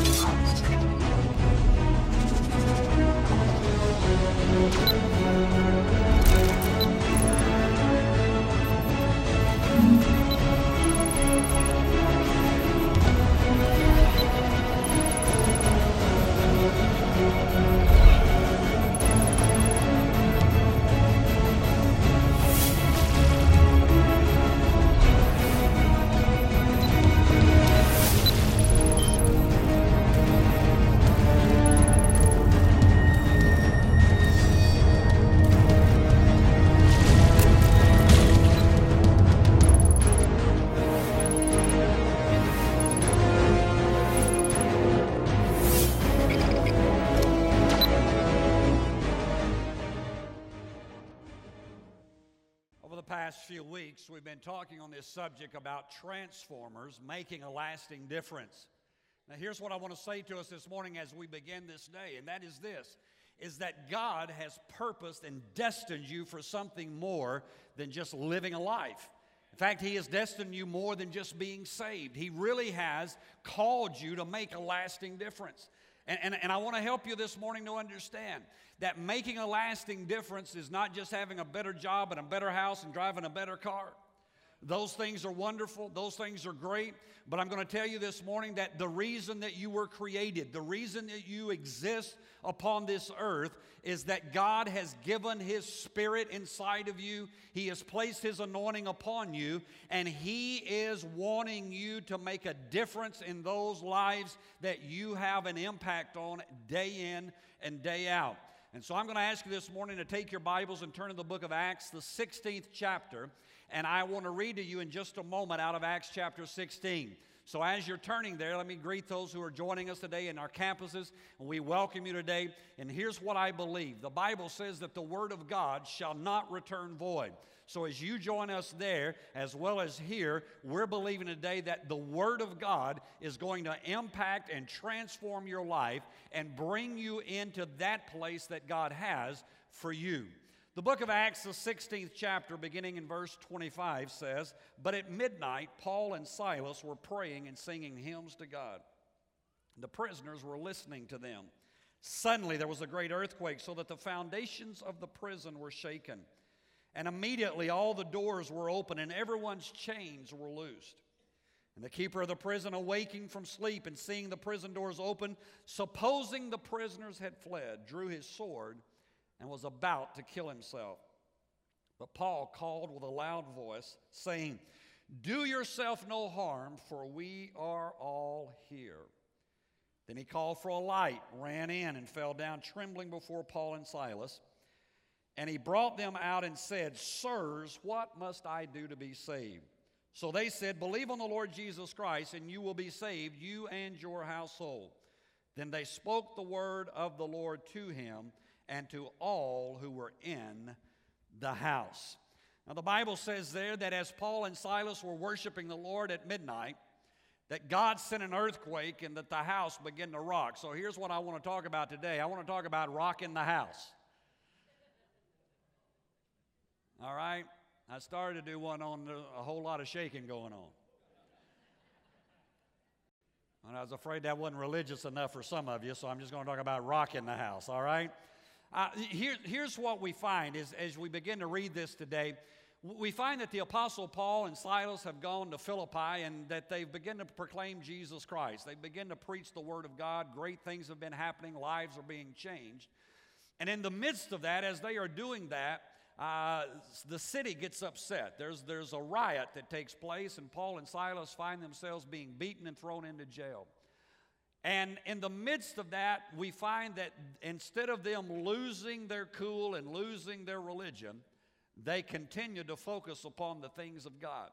past few weeks, we've been talking on this subject about transformers making a lasting difference. Now, here's what I want to say to us this morning as we begin this day, and that is this is that God has purposed and destined you for something more than just living a life. In fact, He has destined you more than just being saved. He really has called you to make a lasting difference. And, and, and I want to help you this morning to understand that making a lasting difference is not just having a better job and a better house and driving a better car. Those things are wonderful, those things are great, but I'm going to tell you this morning that the reason that you were created, the reason that you exist upon this earth is that God has given His Spirit inside of you. He has placed His anointing upon you, and He is wanting you to make a difference in those lives that you have an impact on day in and day out. And so I'm going to ask you this morning to take your Bibles and turn to the book of Acts, the 16th chapter. And I want to read to you in just a moment out of Acts chapter 16. So, as you're turning there, let me greet those who are joining us today in our campuses. And we welcome you today. And here's what I believe the Bible says that the Word of God shall not return void. So, as you join us there, as well as here, we're believing today that the Word of God is going to impact and transform your life and bring you into that place that God has for you. The book of Acts, the 16th chapter, beginning in verse 25, says, But at midnight, Paul and Silas were praying and singing hymns to God. The prisoners were listening to them. Suddenly, there was a great earthquake, so that the foundations of the prison were shaken. And immediately, all the doors were open, and everyone's chains were loosed. And the keeper of the prison, awaking from sleep and seeing the prison doors open, supposing the prisoners had fled, drew his sword and was about to kill himself. But Paul called with a loud voice, saying, Do yourself no harm, for we are all here. Then he called for a light, ran in, and fell down trembling before Paul and Silas. And he brought them out and said, Sirs, what must I do to be saved? So they said, Believe on the Lord Jesus Christ, and you will be saved, you and your household. Then they spoke the word of the Lord to him and to all who were in the house. Now, the Bible says there that as Paul and Silas were worshiping the Lord at midnight, that God sent an earthquake and that the house began to rock. So, here's what I want to talk about today I want to talk about rocking the house. All right? I started to do one on uh, a whole lot of shaking going on. And I was afraid that wasn't religious enough for some of you, so I'm just going to talk about rocking the house, all right? Uh, here, here's what we find is, as we begin to read this today. We find that the Apostle Paul and Silas have gone to Philippi and that they've begun to proclaim Jesus Christ. They begin to preach the Word of God. Great things have been happening, lives are being changed. And in the midst of that, as they are doing that, uh, the city gets upset. There's, there's a riot that takes place, and Paul and Silas find themselves being beaten and thrown into jail. And in the midst of that, we find that instead of them losing their cool and losing their religion, they continue to focus upon the things of God.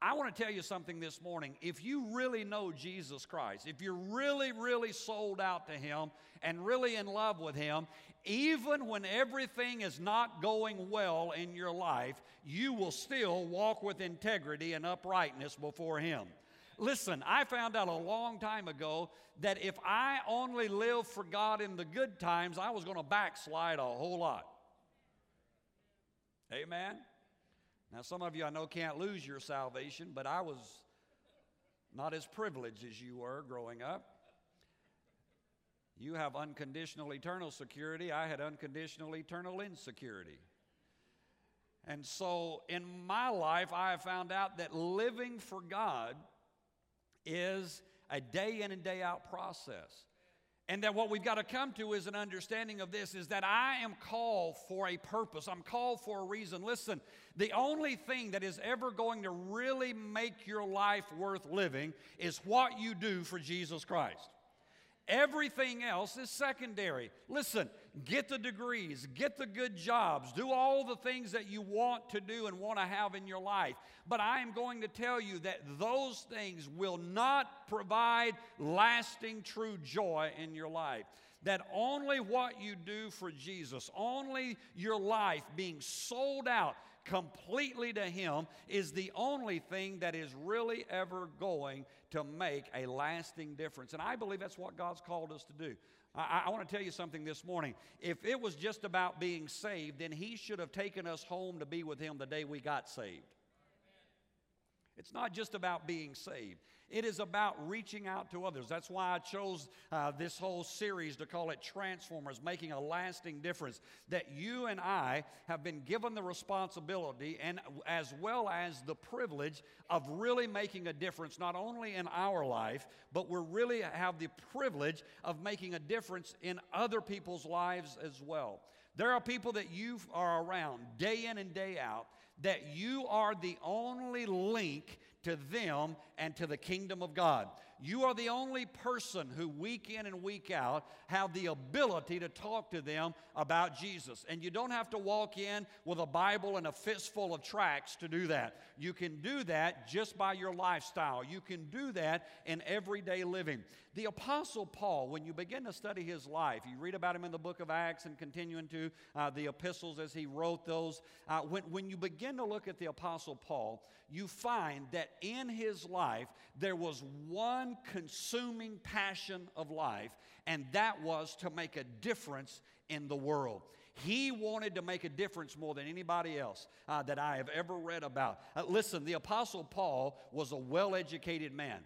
I want to tell you something this morning. If you really know Jesus Christ, if you're really, really sold out to Him and really in love with Him, even when everything is not going well in your life, you will still walk with integrity and uprightness before Him. Listen, I found out a long time ago that if I only lived for God in the good times, I was going to backslide a whole lot. Amen? Now, some of you I know can't lose your salvation, but I was not as privileged as you were growing up. You have unconditional eternal security. I had unconditional eternal insecurity. And so in my life, I have found out that living for God is a day in and day out process. And that what we've got to come to is an understanding of this is that I am called for a purpose. I'm called for a reason. Listen, the only thing that is ever going to really make your life worth living is what you do for Jesus Christ. Everything else is secondary. Listen, get the degrees, get the good jobs, do all the things that you want to do and want to have in your life. But I am going to tell you that those things will not provide lasting true joy in your life that only what you do for Jesus, only your life being sold out completely to Him is the only thing that is really ever going to make a lasting difference. And I believe that's what God's called us to do. I, I want to tell you something this morning. If it was just about being saved, then He should have taken us home to be with Him the day we got saved. It's not just about being saved. It is about reaching out to others. That's why I chose uh, this whole series to call it Transformers, making a lasting difference. That you and I have been given the responsibility and as well as the privilege of really making a difference, not only in our life, but we really have the privilege of making a difference in other people's lives as well. There are people that you are around day in and day out that you are the only link to them and to the kingdom of God. You are the only person who, week in and week out, have the ability to talk to them about Jesus. And you don't have to walk in with a Bible and a fistful of tracts to do that. You can do that just by your lifestyle. You can do that in everyday living. The Apostle Paul, when you begin to study his life, you read about him in the book of Acts and continuing to uh, the epistles as he wrote those. Uh, when, when you begin to look at the Apostle Paul, you find that in his life there was one consuming passion of life, and that was to make a difference in the world. He wanted to make a difference more than anybody else uh, that I have ever read about. Uh, listen, the Apostle Paul was a well educated man.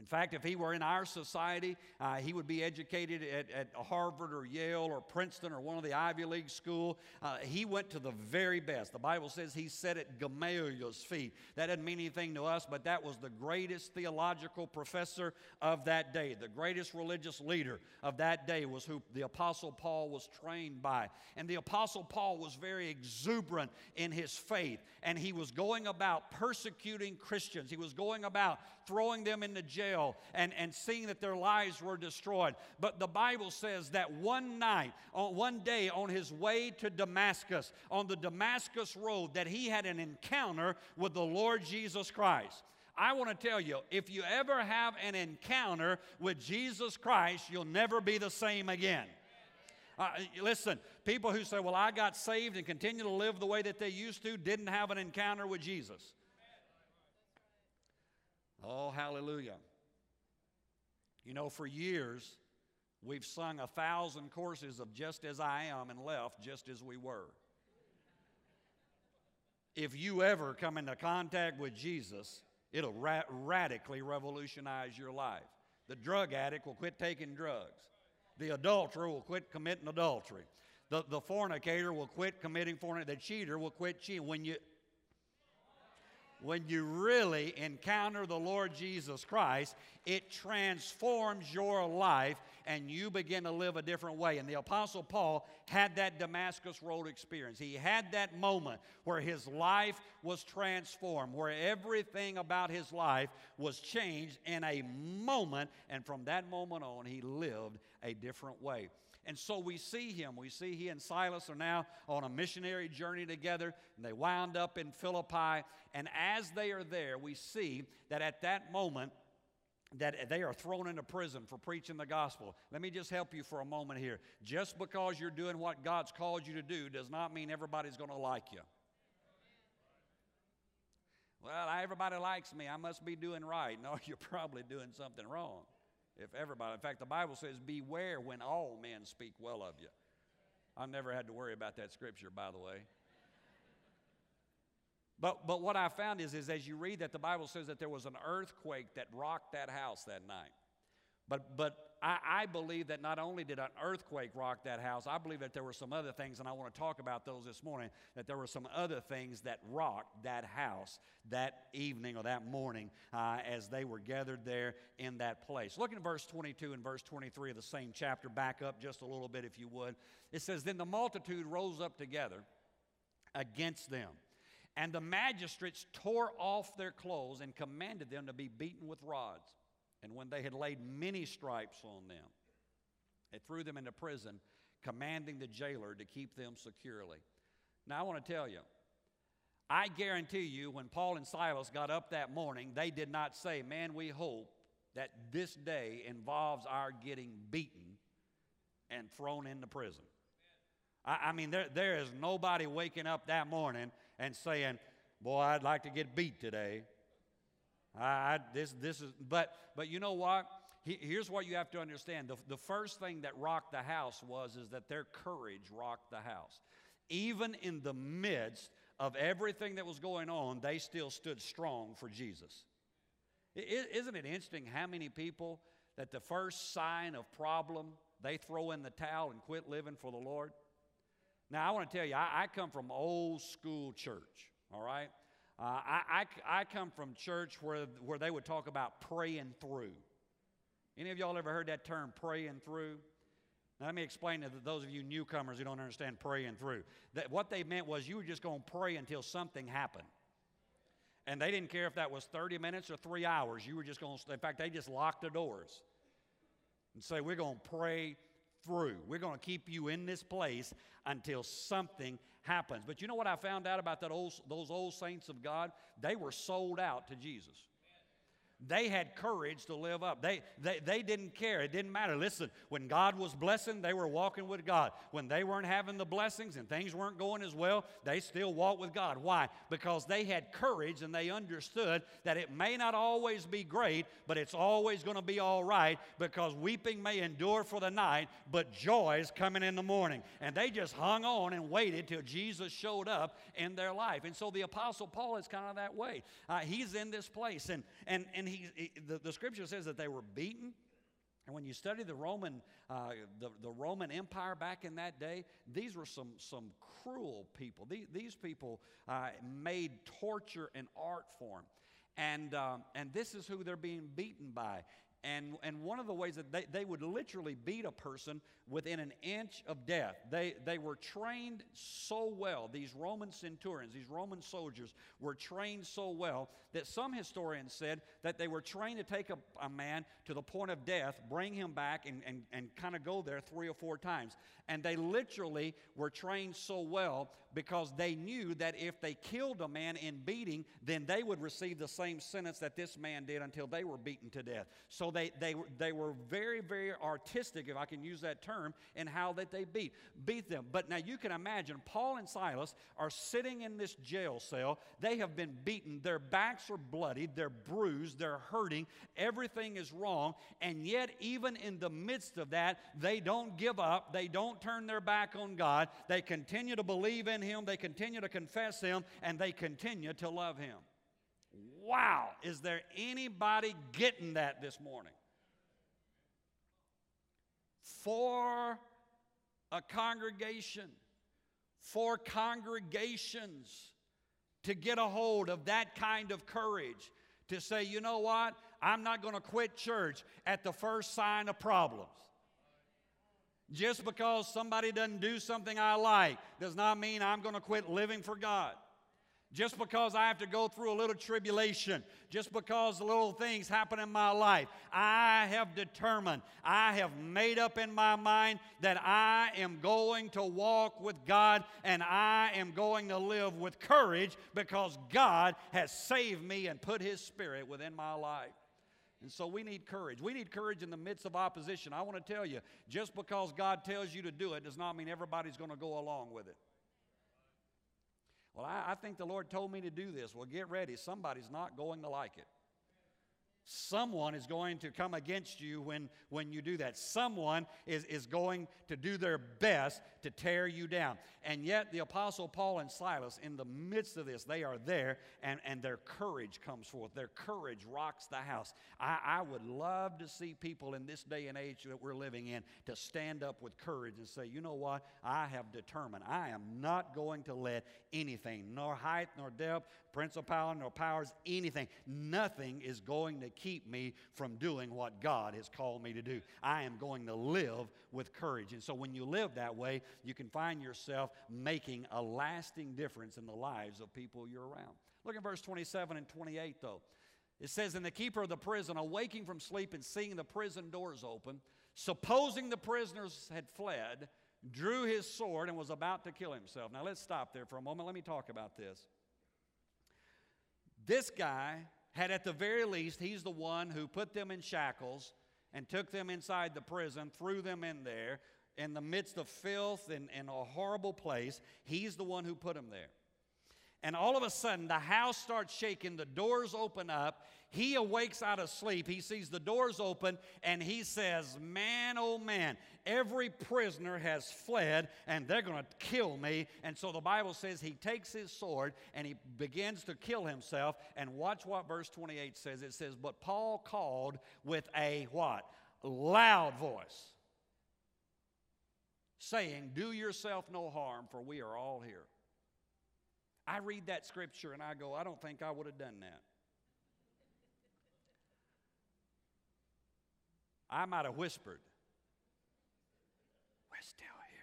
In fact, if he were in our society, uh, he would be educated at, at, Harvard or Yale or Princeton or one of the Ivy League school. Uh, he went to the very best. The Bible says he sat at Gamaliel's feet. That doesn't mean anything to us, but that was the greatest theological professor of that day. The greatest religious leader of that day was who the Apostle Paul was trained by. And the Apostle Paul was very exuberant in his faith, and he was going about persecuting Christians. He was going about throwing them into jail and, and seeing that their lives were destroyed. But the Bible says that one night, on one day on his way to Damascus, on the Damascus road, that he had an encounter with the Lord Jesus Christ. I want to tell you, if you ever have an encounter with Jesus Christ, you'll never be the same again. Uh, listen, people who say, Well, I got saved and continue to live the way that they used to, didn't have an encounter with Jesus. Oh, hallelujah. You know, for years, we've sung a thousand courses of Just As I Am and left just as we were. If you ever come into contact with Jesus, it'll ra- radically revolutionize your life. The drug addict will quit taking drugs. The adulterer will quit committing adultery. The, the fornicator will quit committing fornication. The cheater will quit cheating. When you, when you really encounter the Lord Jesus Christ, it transforms your life and you begin to live a different way. And the Apostle Paul had that Damascus Road experience. He had that moment where his life was transformed, where everything about his life was changed in a moment. And from that moment on, he lived a different way. And so we see him. We see he and Silas are now on a missionary journey together, and they wound up in Philippi. And as they are there, we see that at that moment, that they are thrown into prison for preaching the gospel. Let me just help you for a moment here. Just because you're doing what God's called you to do does not mean everybody's going to like you. Well, everybody likes me. I must be doing right. No, you're probably doing something wrong if everybody. In fact, the Bible says, Beware when all men speak well of you. I never had to worry about that scripture, by the way. But, but what I found is, is as you read that, the Bible says that there was an earthquake that rocked that house that night. But, but I, I, believe that not only did an earthquake rock that house, I believe that there were some other things, and I want to talk about those this morning, that there were some other things that rocked that house that evening or that morning uh, as they were gathered there in that place. Look at verse 22 and verse 23 of the same chapter. Back up just a little bit, if you would. It says, Then the multitude rose up together against them. And the magistrates tore off their clothes and commanded them to be beaten with rods. And when they had laid many stripes on them, they threw them into prison, commanding the jailer to keep them securely. Now, I want to tell you, I guarantee you, when Paul and Silas got up that morning, they did not say, Man, we hope that this day involves our getting beaten and thrown into prison. I, I mean, there, there is nobody waking up that morning and saying, Boy, I'd like to get beat today. I, I, this, this is, but, but you know what? He, here's what you have to understand. The, the first thing that rocked the house was is that their courage rocked the house. Even in the midst of everything that was going on, they still stood strong for Jesus. is isn't it interesting how many people that the first sign of problem, they throw in the towel and quit living for the Lord? Now, I want to tell you, I, I come from old school church, all right? Uh, I, I, I come from church where, where they would talk about praying through. Any of y'all ever heard that term, praying through? Now, let me explain to those of you newcomers who don't understand praying through. That what they meant was you were just going to pray until something happened. And they didn't care if that was 30 minutes or three hours. You were just going to, in fact, they just locked the doors and say, We're going to pray through. We're going to keep you in this place until something happens. But you know what I found out about that old, those old saints of God? They were sold out to Jesus. They had courage to live up. They, they, they didn't care. It didn't matter. Listen, when God was blessing, they were walking with God. When they weren't having the blessings and things weren't going as well, they still walked with God. Why? Because they had courage and they understood that it may not always be great, but it's always going to be all right because weeping may endure for the night, but joy is coming in the morning. And they just hung on and waited till Jesus showed up in their life. And so the Apostle Paul is kind of that way. Uh, he's in this place, and, and, and he, he the, the scripture says that they were beaten. And when you study the Roman, uh, the, the Roman Empire back in that day, these were some, some cruel people. These, these people uh, made torture an art form. And, um, and this is who they're being beaten by. And, and one of the ways that they, they would literally beat a person within an inch of death. They, they were trained so well, these Roman centurions, these Roman soldiers were trained so well that some historians said that they were trained to take a, a man to the point of death, bring him back, and, and, and kind of go there three or four times. And they literally were trained so well because they knew that if they killed a man in beating, then they would receive the same sentence that this man did until they were beaten to death. So they, they, they were very, very artistic, if I can use that term, in how that they beat, beat them. But now you can imagine Paul and Silas are sitting in this jail cell. They have been beaten. Their backs are bloodied. They're bruised. They're hurting. Everything is wrong. And yet, even in the midst of that, they don't give up. They don't turn their back on God. They continue to believe in Him, they continue to confess Him, and they continue to love Him. Wow, is there anybody getting that this morning? For a congregation, for congregations to get a hold of that kind of courage to say, you know what, I'm not going to quit church at the first sign of problems. Just because somebody doesn't do something I like does not mean I'm going to quit living for God. Just because I have to go through a little tribulation, just because little things happen in my life, I have determined, I have made up in my mind that I am going to walk with God and I am going to live with courage because God has saved me and put His Spirit within my life. And so we need courage. We need courage in the midst of opposition. I want to tell you, just because God tells you to do it does not mean everybody's going to go along with it. Well, I, I, think the Lord told me to do this. Well, get ready. Somebody's not going to like it. Someone is going to come against you when, when you do that. Someone is, is going to do their best to tear you down. And yet, the Apostle Paul and Silas, in the midst of this, they are there and, and their courage comes forth. Their courage rocks the house. I, I would love to see people in this day and age that we're living in to stand up with courage and say, you know what? I have determined I am not going to let anything, nor height, nor depth, principality, nor powers, anything, nothing is going to keep me from doing what God has called me to do. I am going to live with courage. And so when you live that way, you can find yourself making a lasting difference in the lives of people you're around. Look at verse 27 and 28, though. It says, And the keeper of the prison, awaking from sleep and seeing the prison doors open, supposing the prisoners had fled, drew his sword and was about to kill himself. Now let's stop there for a moment. Let me talk about this. This guy had, at the very least, he's the one who put them in shackles and took them inside the prison, threw them in there in the midst of filth and, and a horrible place. He's the one who put them there. And all of a sudden, the house starts shaking, the doors open up. He awakes out of sleep. He sees the doors open, and he says, Man, oh man, every prisoner has fled, and they're going to kill me. And so the Bible says he takes his sword and he begins to kill himself. And watch what verse 28 says it says, But Paul called with a what? Loud voice, saying, Do yourself no harm, for we are all here. I read that scripture and I go, I don't think I would have done that. I might have whispered, We're still here.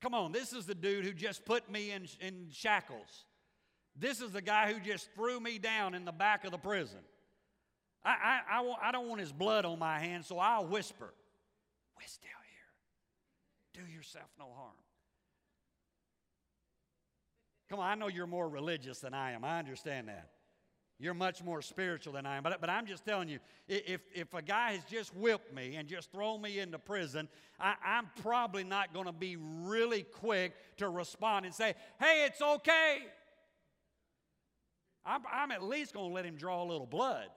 Come on, this is the dude who just put me in, in shackles. This is the guy who just threw me down in the back of the prison. I, I, I, I don't want his blood on my hands, so I'll whisper, We're still here. Do yourself no harm. Come on, I know you're more religious than I am. I understand that. You're much more spiritual than I am. But, but I'm just telling you, if, if a guy has just whipped me and just thrown me into prison, I, I'm probably not going to be really quick to respond and say, hey, it's okay. I'm, I'm at least going to let him draw a little blood.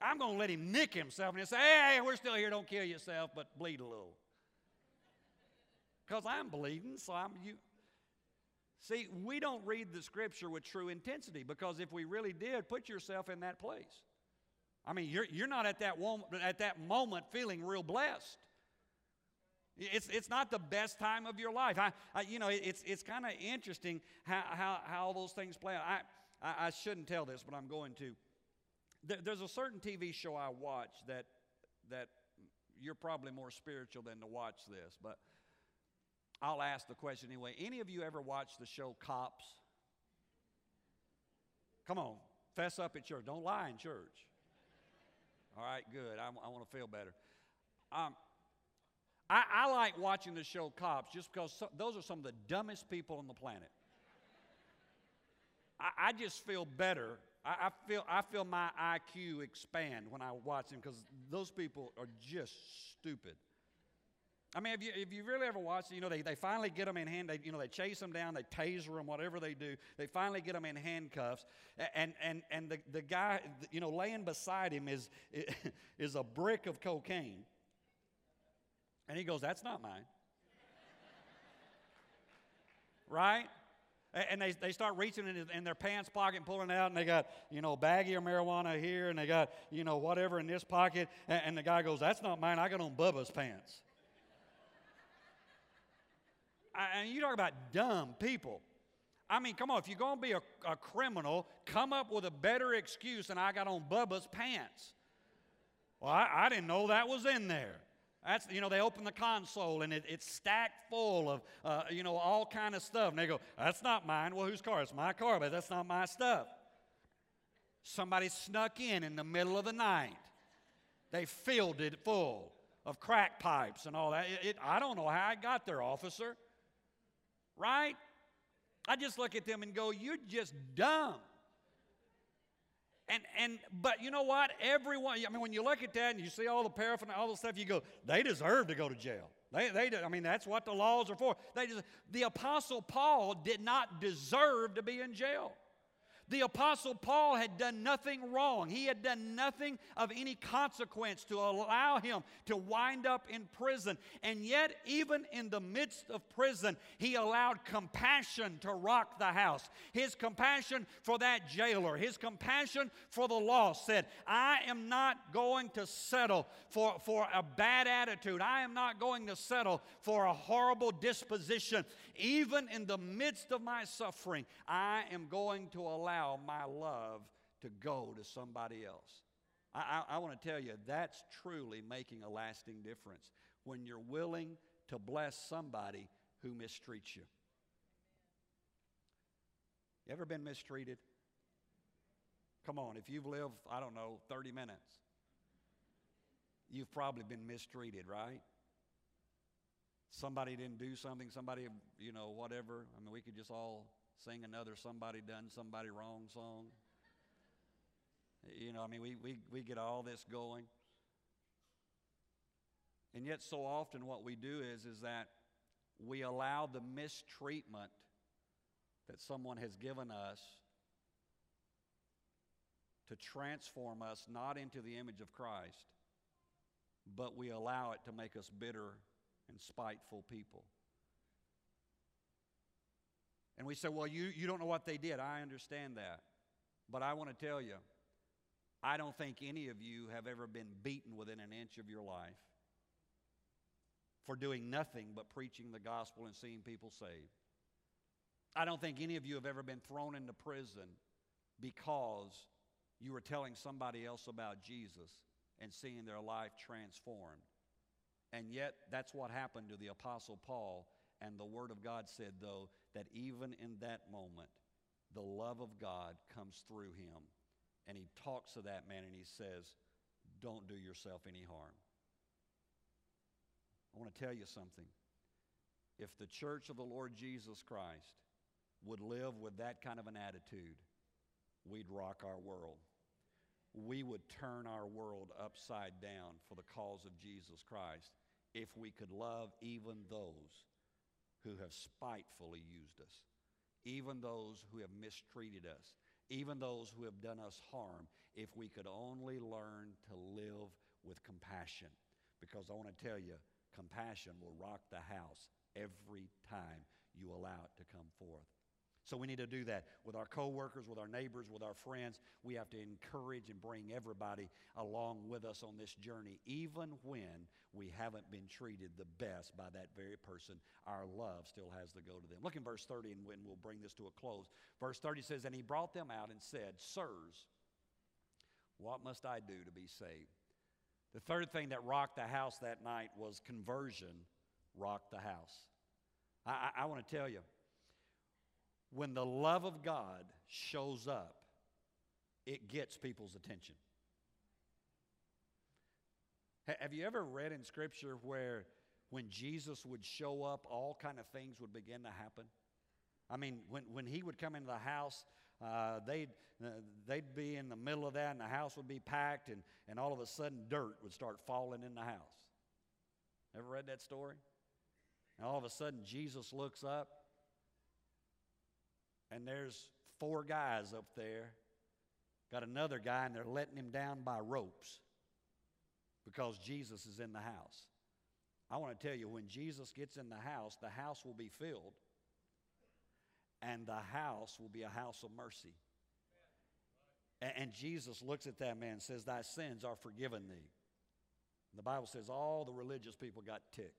I'm going to let him nick himself and say, hey, we're still here, don't kill yourself, but bleed a little because I'm bleeding, so I'm you. See, we don't read the scripture with true intensity because if we really did, put yourself in that place. I mean, you're, you're not at that, moment, at that moment feeling real blessed. It's, it's not the best time of your life. I, I you know, it's, it's kind of interesting how, how, how all those things play out. I, I, I shouldn't tell this, but I'm going to. There, there's a certain TV show I watch that, that you're probably more spiritual than to watch this, but I'll ask the question anyway. Any of you ever watched the show Cops? Come on, fess up at church. Don't lie in church. All right, good. I, I want to feel better. Um, I, I, like watching the show Cops just because so, those are some of the dumbest people on the planet. I, I just feel better. I, I, feel, I feel my IQ expand when I watch them because those people are just stupid. I mean, if you, if you really ever watched it, you know, they, they finally get them in hand, they, you know, they chase them down, they taser them, whatever they do. They finally get them in handcuffs. And, and, and the, the guy, you know, laying beside him is, is a brick of cocaine. And he goes, That's not mine. right? and they, they start reaching in, in, their pants pocket and pulling out, and they got, you know, baggie of marijuana here, and they got, you know, whatever in this pocket. And, and the guy goes, That's not mine. I got on Bubba's pants. I, and you talk about dumb people. I mean, come on, if you're going to be a, a criminal, come up with a better excuse than I got on Bubba's pants. Well, I, I didn't know that was in there. That's, you know, they open the console and it, it's stacked full of, uh, you know, all kind of stuff. And they go, that's not mine. Well, whose car? It's my car, but that's not my stuff. Somebody snuck in in the middle of the night. They filled it full of crack pipes and all that. It, it, I don't know how I got there, officer right? I just look at them and go, You're just dumb. And, and but you know what? Everyone, I mean, when you look at that and you see all the paraphernalia, all the stuff, you go, they deserve to go to jail. They, they, I mean, that's what the laws are for. They just, the Apostle Paul did not deserve to be in jail. The Apostle Paul had done nothing wrong. He had done nothing of any consequence to allow him to wind up in prison. And yet, even in the midst of prison, he allowed compassion to rock the house. His compassion for that jailer, his compassion for the lost said, I am not going to settle for, for a bad attitude. I am not going to settle for a horrible disposition. Even in the midst of my suffering, I am going to allow allow my love to go to somebody else. I, I, I want to tell you, that's truly making a lasting difference when you're willing to bless somebody who mistreats you. You ever been mistreated? Come on, if you've lived, I don't know, 30 minutes, you've probably been mistreated, right? Somebody didn't do something, somebody, you know, whatever. I mean, we could just all sing another somebody done somebody wrong song. You know, I mean, we, we, we get all this going. And yet, so often, what we do is, is that we allow the mistreatment that someone has given us to transform us not into the image of Christ, but we allow it to make us bitter and spiteful people. And we say, well, you, you don't know what they did. I understand that. But I want to tell you, I don't think any of you have ever been beaten within an inch of your life for doing nothing but preaching the gospel and seeing people saved. I don't think any of you have ever been thrown into prison because you were telling somebody else about Jesus and seeing their life transformed. And yet, that's what happened to the Apostle Paul. And the Word of God said, though, that even in that moment, the love of God comes through him. And he talks to that man and he says, Don't do yourself any harm. I want to tell you something. If the church of the Lord Jesus Christ would live with that kind of an attitude, we'd rock our world. We would turn our world upside down for the cause of Jesus Christ if we could love even those who have spitefully used us, even those who have mistreated us, even those who have done us harm, if we could only learn to live with compassion. Because I want to tell you, compassion will rock the house every time you allow it to come forth. So we need to do that with our coworkers, with our neighbors, with our friends. We have to encourage and bring everybody along with us on this journey, even when we haven't been treated the best by that very person. Our love still has to go to them. Look in verse 30, and when we'll bring this to a close. Verse 30 says, And he brought them out and said, Sirs, what must I do to be saved? The third thing that rocked the house that night was conversion rocked the house. I, I, I want to tell you, when the love of God shows up, it gets people's attention. Have you ever read in Scripture where when Jesus would show up, all kind of things would begin to happen? I mean, when, when he would come into the house, uh, they'd, uh, they'd be in the middle of that, and the house would be packed, and, and all of a sudden, dirt would start falling in the house. Ever read that story? And all of a sudden, Jesus looks up, and there's four guys up there. Got another guy, and they're letting him down by ropes because Jesus is in the house. I want to tell you, when Jesus gets in the house, the house will be filled, and the house will be a house of mercy. And, Jesus looks at that man and says, Thy sins are forgiven thee. And the Bible says all the religious people got ticked.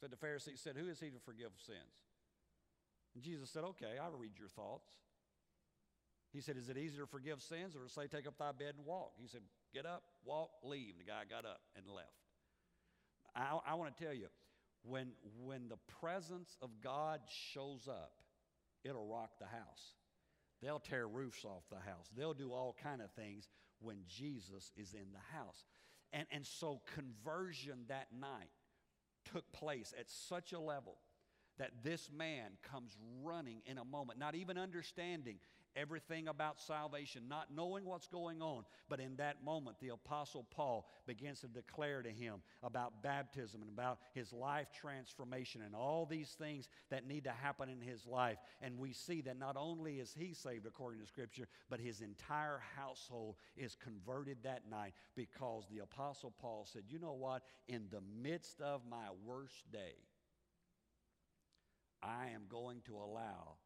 Said the Pharisees said, Who is he to forgive sins? And Jesus said, Okay, I read your thoughts. He said, Is it easier to forgive sins or to say, Take up thy bed and walk? He said, Get up, walk, leave. And the guy got up and left. I, I want to tell you, when, when the presence of God shows up, it'll rock the house. They'll tear roofs off the house. They'll do all kind of things when Jesus is in the house. And, and so conversion that night took place at such a level that this man comes running in a moment, not even understanding everything about salvation, not knowing what's going on. But in that moment, the Apostle Paul begins to declare to him about baptism and about his life transformation and all these things that need to happen in his life. And we see that not only is he saved according to Scripture, but his entire household is converted that night because the Apostle Paul said, You know what? In the midst of my worst day, I am going to allow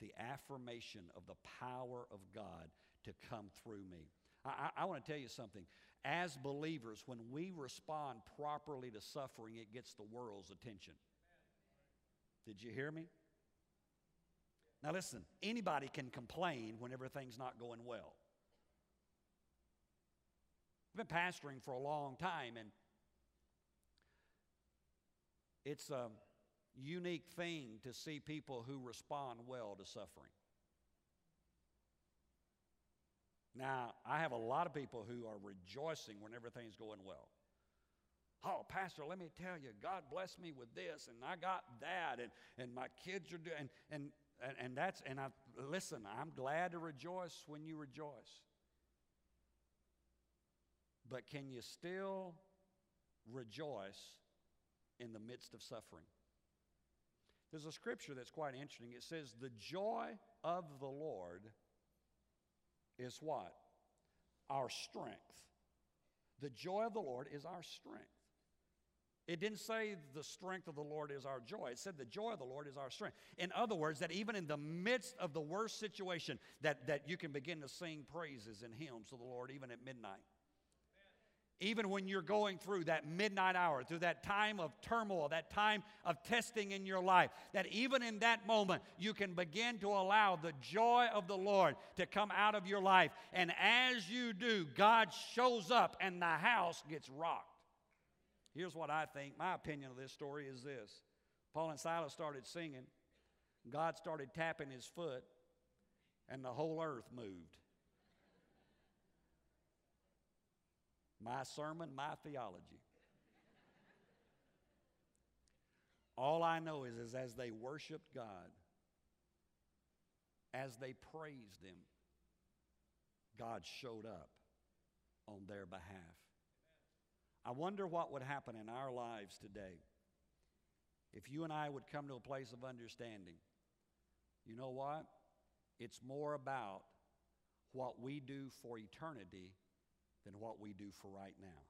the affirmation of the power of God to come through me. I, I, I want to tell you something. As believers, when we respond properly to suffering, it gets the world's attention. Did you hear me? Now, listen, anybody can complain when everything's not going well. I've been pastoring for a long time, and it's. Um, unique thing to see people who respond well to suffering. Now, I have a lot of people who are rejoicing when everything's going well. Oh, Pastor, let me tell you, God blessed me with this, and I got that, and, and my kids are doing, and, and, and, and that's, and I, listen, I'm glad to rejoice when you rejoice. But can you still rejoice in the midst of suffering? There's a scripture that's quite interesting. It says, The joy of the Lord is what? Our strength. The joy of the Lord is our strength. It didn't say the strength of the Lord is our joy. It said the joy of the Lord is our strength. In other words, that even in the midst of the worst situation, that, that you can begin to sing praises and hymns to the Lord even at midnight even when you're going through that midnight hour, through that time of turmoil, that time of testing in your life, that even in that moment, you can begin to allow the joy of the Lord to come out of your life. And as you do, God shows up and the house gets rocked. Here's what I think my opinion of this story is this Paul and Silas started singing, God started tapping his foot, and the whole earth moved. My sermon, my theology. All I know is, is as they worshiped God, as they praised Him, God showed up on their behalf. I wonder what would happen in our lives today if you and I would come to a place of understanding. You know what? It's more about what we do for eternity than what we do for right now.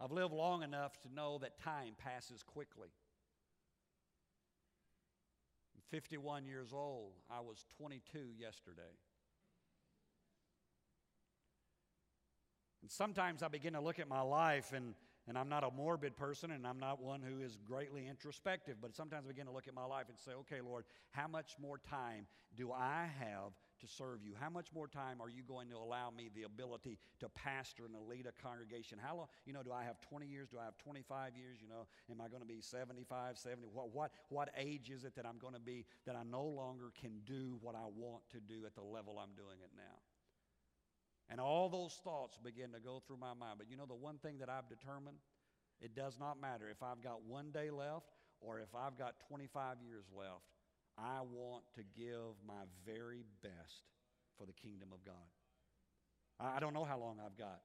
I've lived long enough to know that time passes quickly. I'm 51 years old. I was 22 yesterday. And sometimes I begin to look at my life, and, and I'm not a morbid person, and I'm not one who is greatly introspective, but sometimes I begin to look at my life and say, okay, Lord, how much more time do I have to serve you? How much more time are you going to allow me the ability to pastor and to lead a congregation? How long, you know, do I have 20 years? Do I have 25 years? You know, am I going to be 75, 70? What, what, what age is it that I'm going to be that I no longer can do what I want to do at the level I'm doing it now? And all those thoughts begin to go through my mind. But you know, the one thing that I've determined, it does not matter if I've got one day left or if I've got 25 years left. I want to give my very best for the kingdom of God. I don't know how long I've got.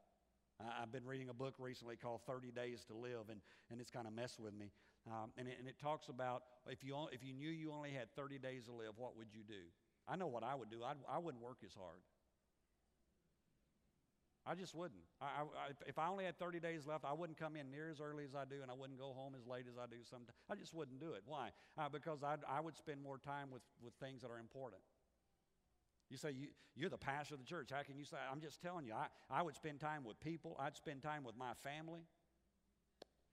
I've been reading a book recently called 30 Days to Live, and, and it's kind of messed with me. Um, and, it, and it talks about if you, if you knew you only had 30 days to live, what would you do? I know what I would do. I'd, I wouldn't work as hard. I just wouldn't. I, I, if I only had 30 days left, I wouldn't come in near as early as I do, and I wouldn't go home as late as I do sometimes. I just wouldn't do it. Why? Uh, because I'd, I would spend more time with, with things that are important. You say, you, you're the pastor of the church. How can you say? I'm just telling you, I, I would spend time with people, I'd spend time with my family.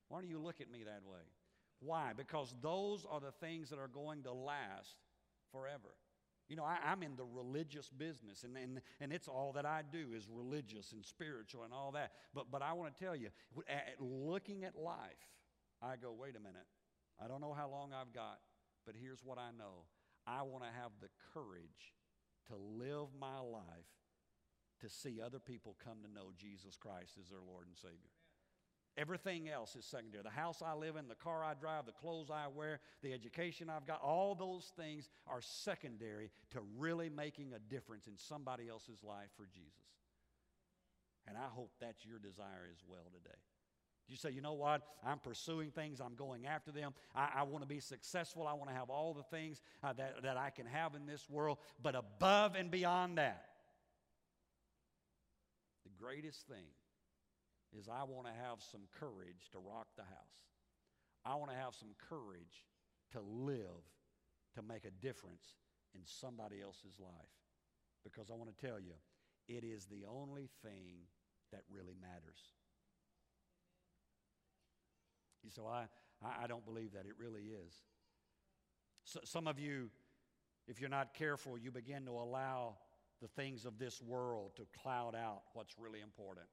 Why do you look at me that way? Why? Because those are the things that are going to last forever. You know, I, am in the religious business, and, and, and it's all that I do is religious and spiritual and all that. But, but I want to tell you, at, looking at life, I go, wait a minute. I don't know how long I've got, but here's what I know. I want to have the courage to live my life to see other people come to know Jesus Christ as their Lord and Savior. Everything else is secondary. The house I live in, the car I drive, the clothes I wear, the education I've got, all those things are secondary to really making a difference in somebody else's life for Jesus. And I hope that's your desire as well today. You say, you know what? I'm pursuing things, I'm going after them. I, I want to be successful. I want to have all the things uh, that, that I can have in this world. But above and beyond that, the greatest thing is I want to have some courage to rock the house. I want to have some courage to live to make a difference in somebody else's life. Because I want to tell you, it is the only thing that really matters. So I, I don't believe that. It really is. So, some of you, if you're not careful, you begin to allow the things of this world to cloud out what's really important.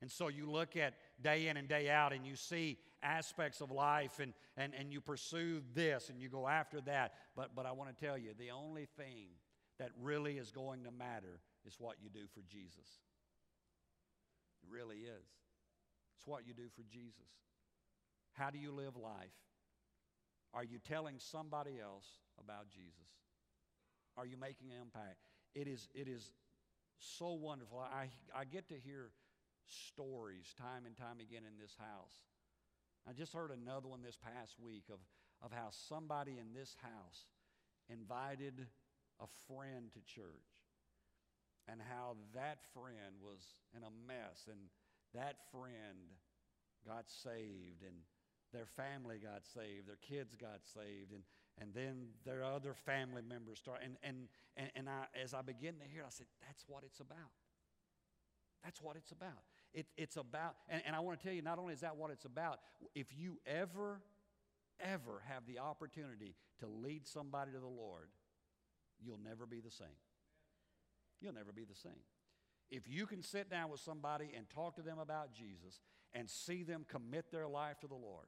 And so you look at day in and day out and you see aspects of life and, and, and you pursue this and you go after that. But, but I want to tell you the only thing that really is going to matter is what you do for Jesus. It really is. It's what you do for Jesus. How do you live life? Are you telling somebody else about Jesus? Are you making an impact? It is, it is so wonderful. I, I get to hear stories time and time again in this house. I just heard another one this past week of, of how somebody in this house invited a friend to church and how that friend was in a mess and that friend got saved and their family got saved, their kids got saved, and, and then their other family members start. And, and, and, and I, as I begin to hear, I said, that's what it's about. That's what it's about. It, it's about, and, and I want to tell you, not only is that what it's about, if you ever, ever have the opportunity to lead somebody to the Lord, you'll never be the same. You'll never be the same. If you can sit down with somebody and talk to them about Jesus and see them commit their life to the Lord,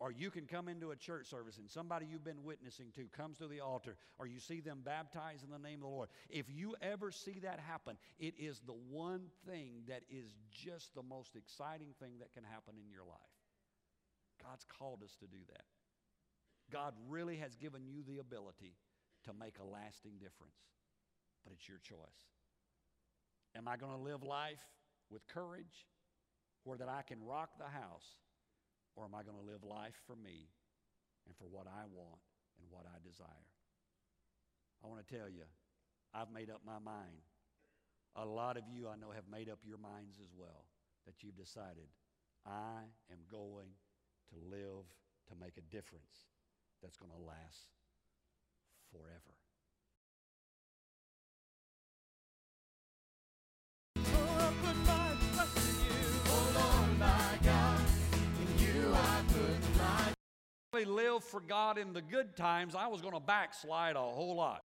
or you can come into a church service and somebody you've been witnessing to comes to the altar, or you see them baptized in the name of the Lord. If you ever see that happen, it is the one thing that is just the most exciting thing that can happen in your life. God's called us to do that. God really has given you the ability to make a lasting difference, but it's your choice. Am I going to live life with courage where that I can rock the house? Or am I going to live life for me and for what I want and what I desire? I want to tell you, I've made up my mind. A lot of you I know have made up your minds as well that you've decided, I am going to live to make a difference that's going to last forever. Live for God in the good times, I was going to backslide a whole lot.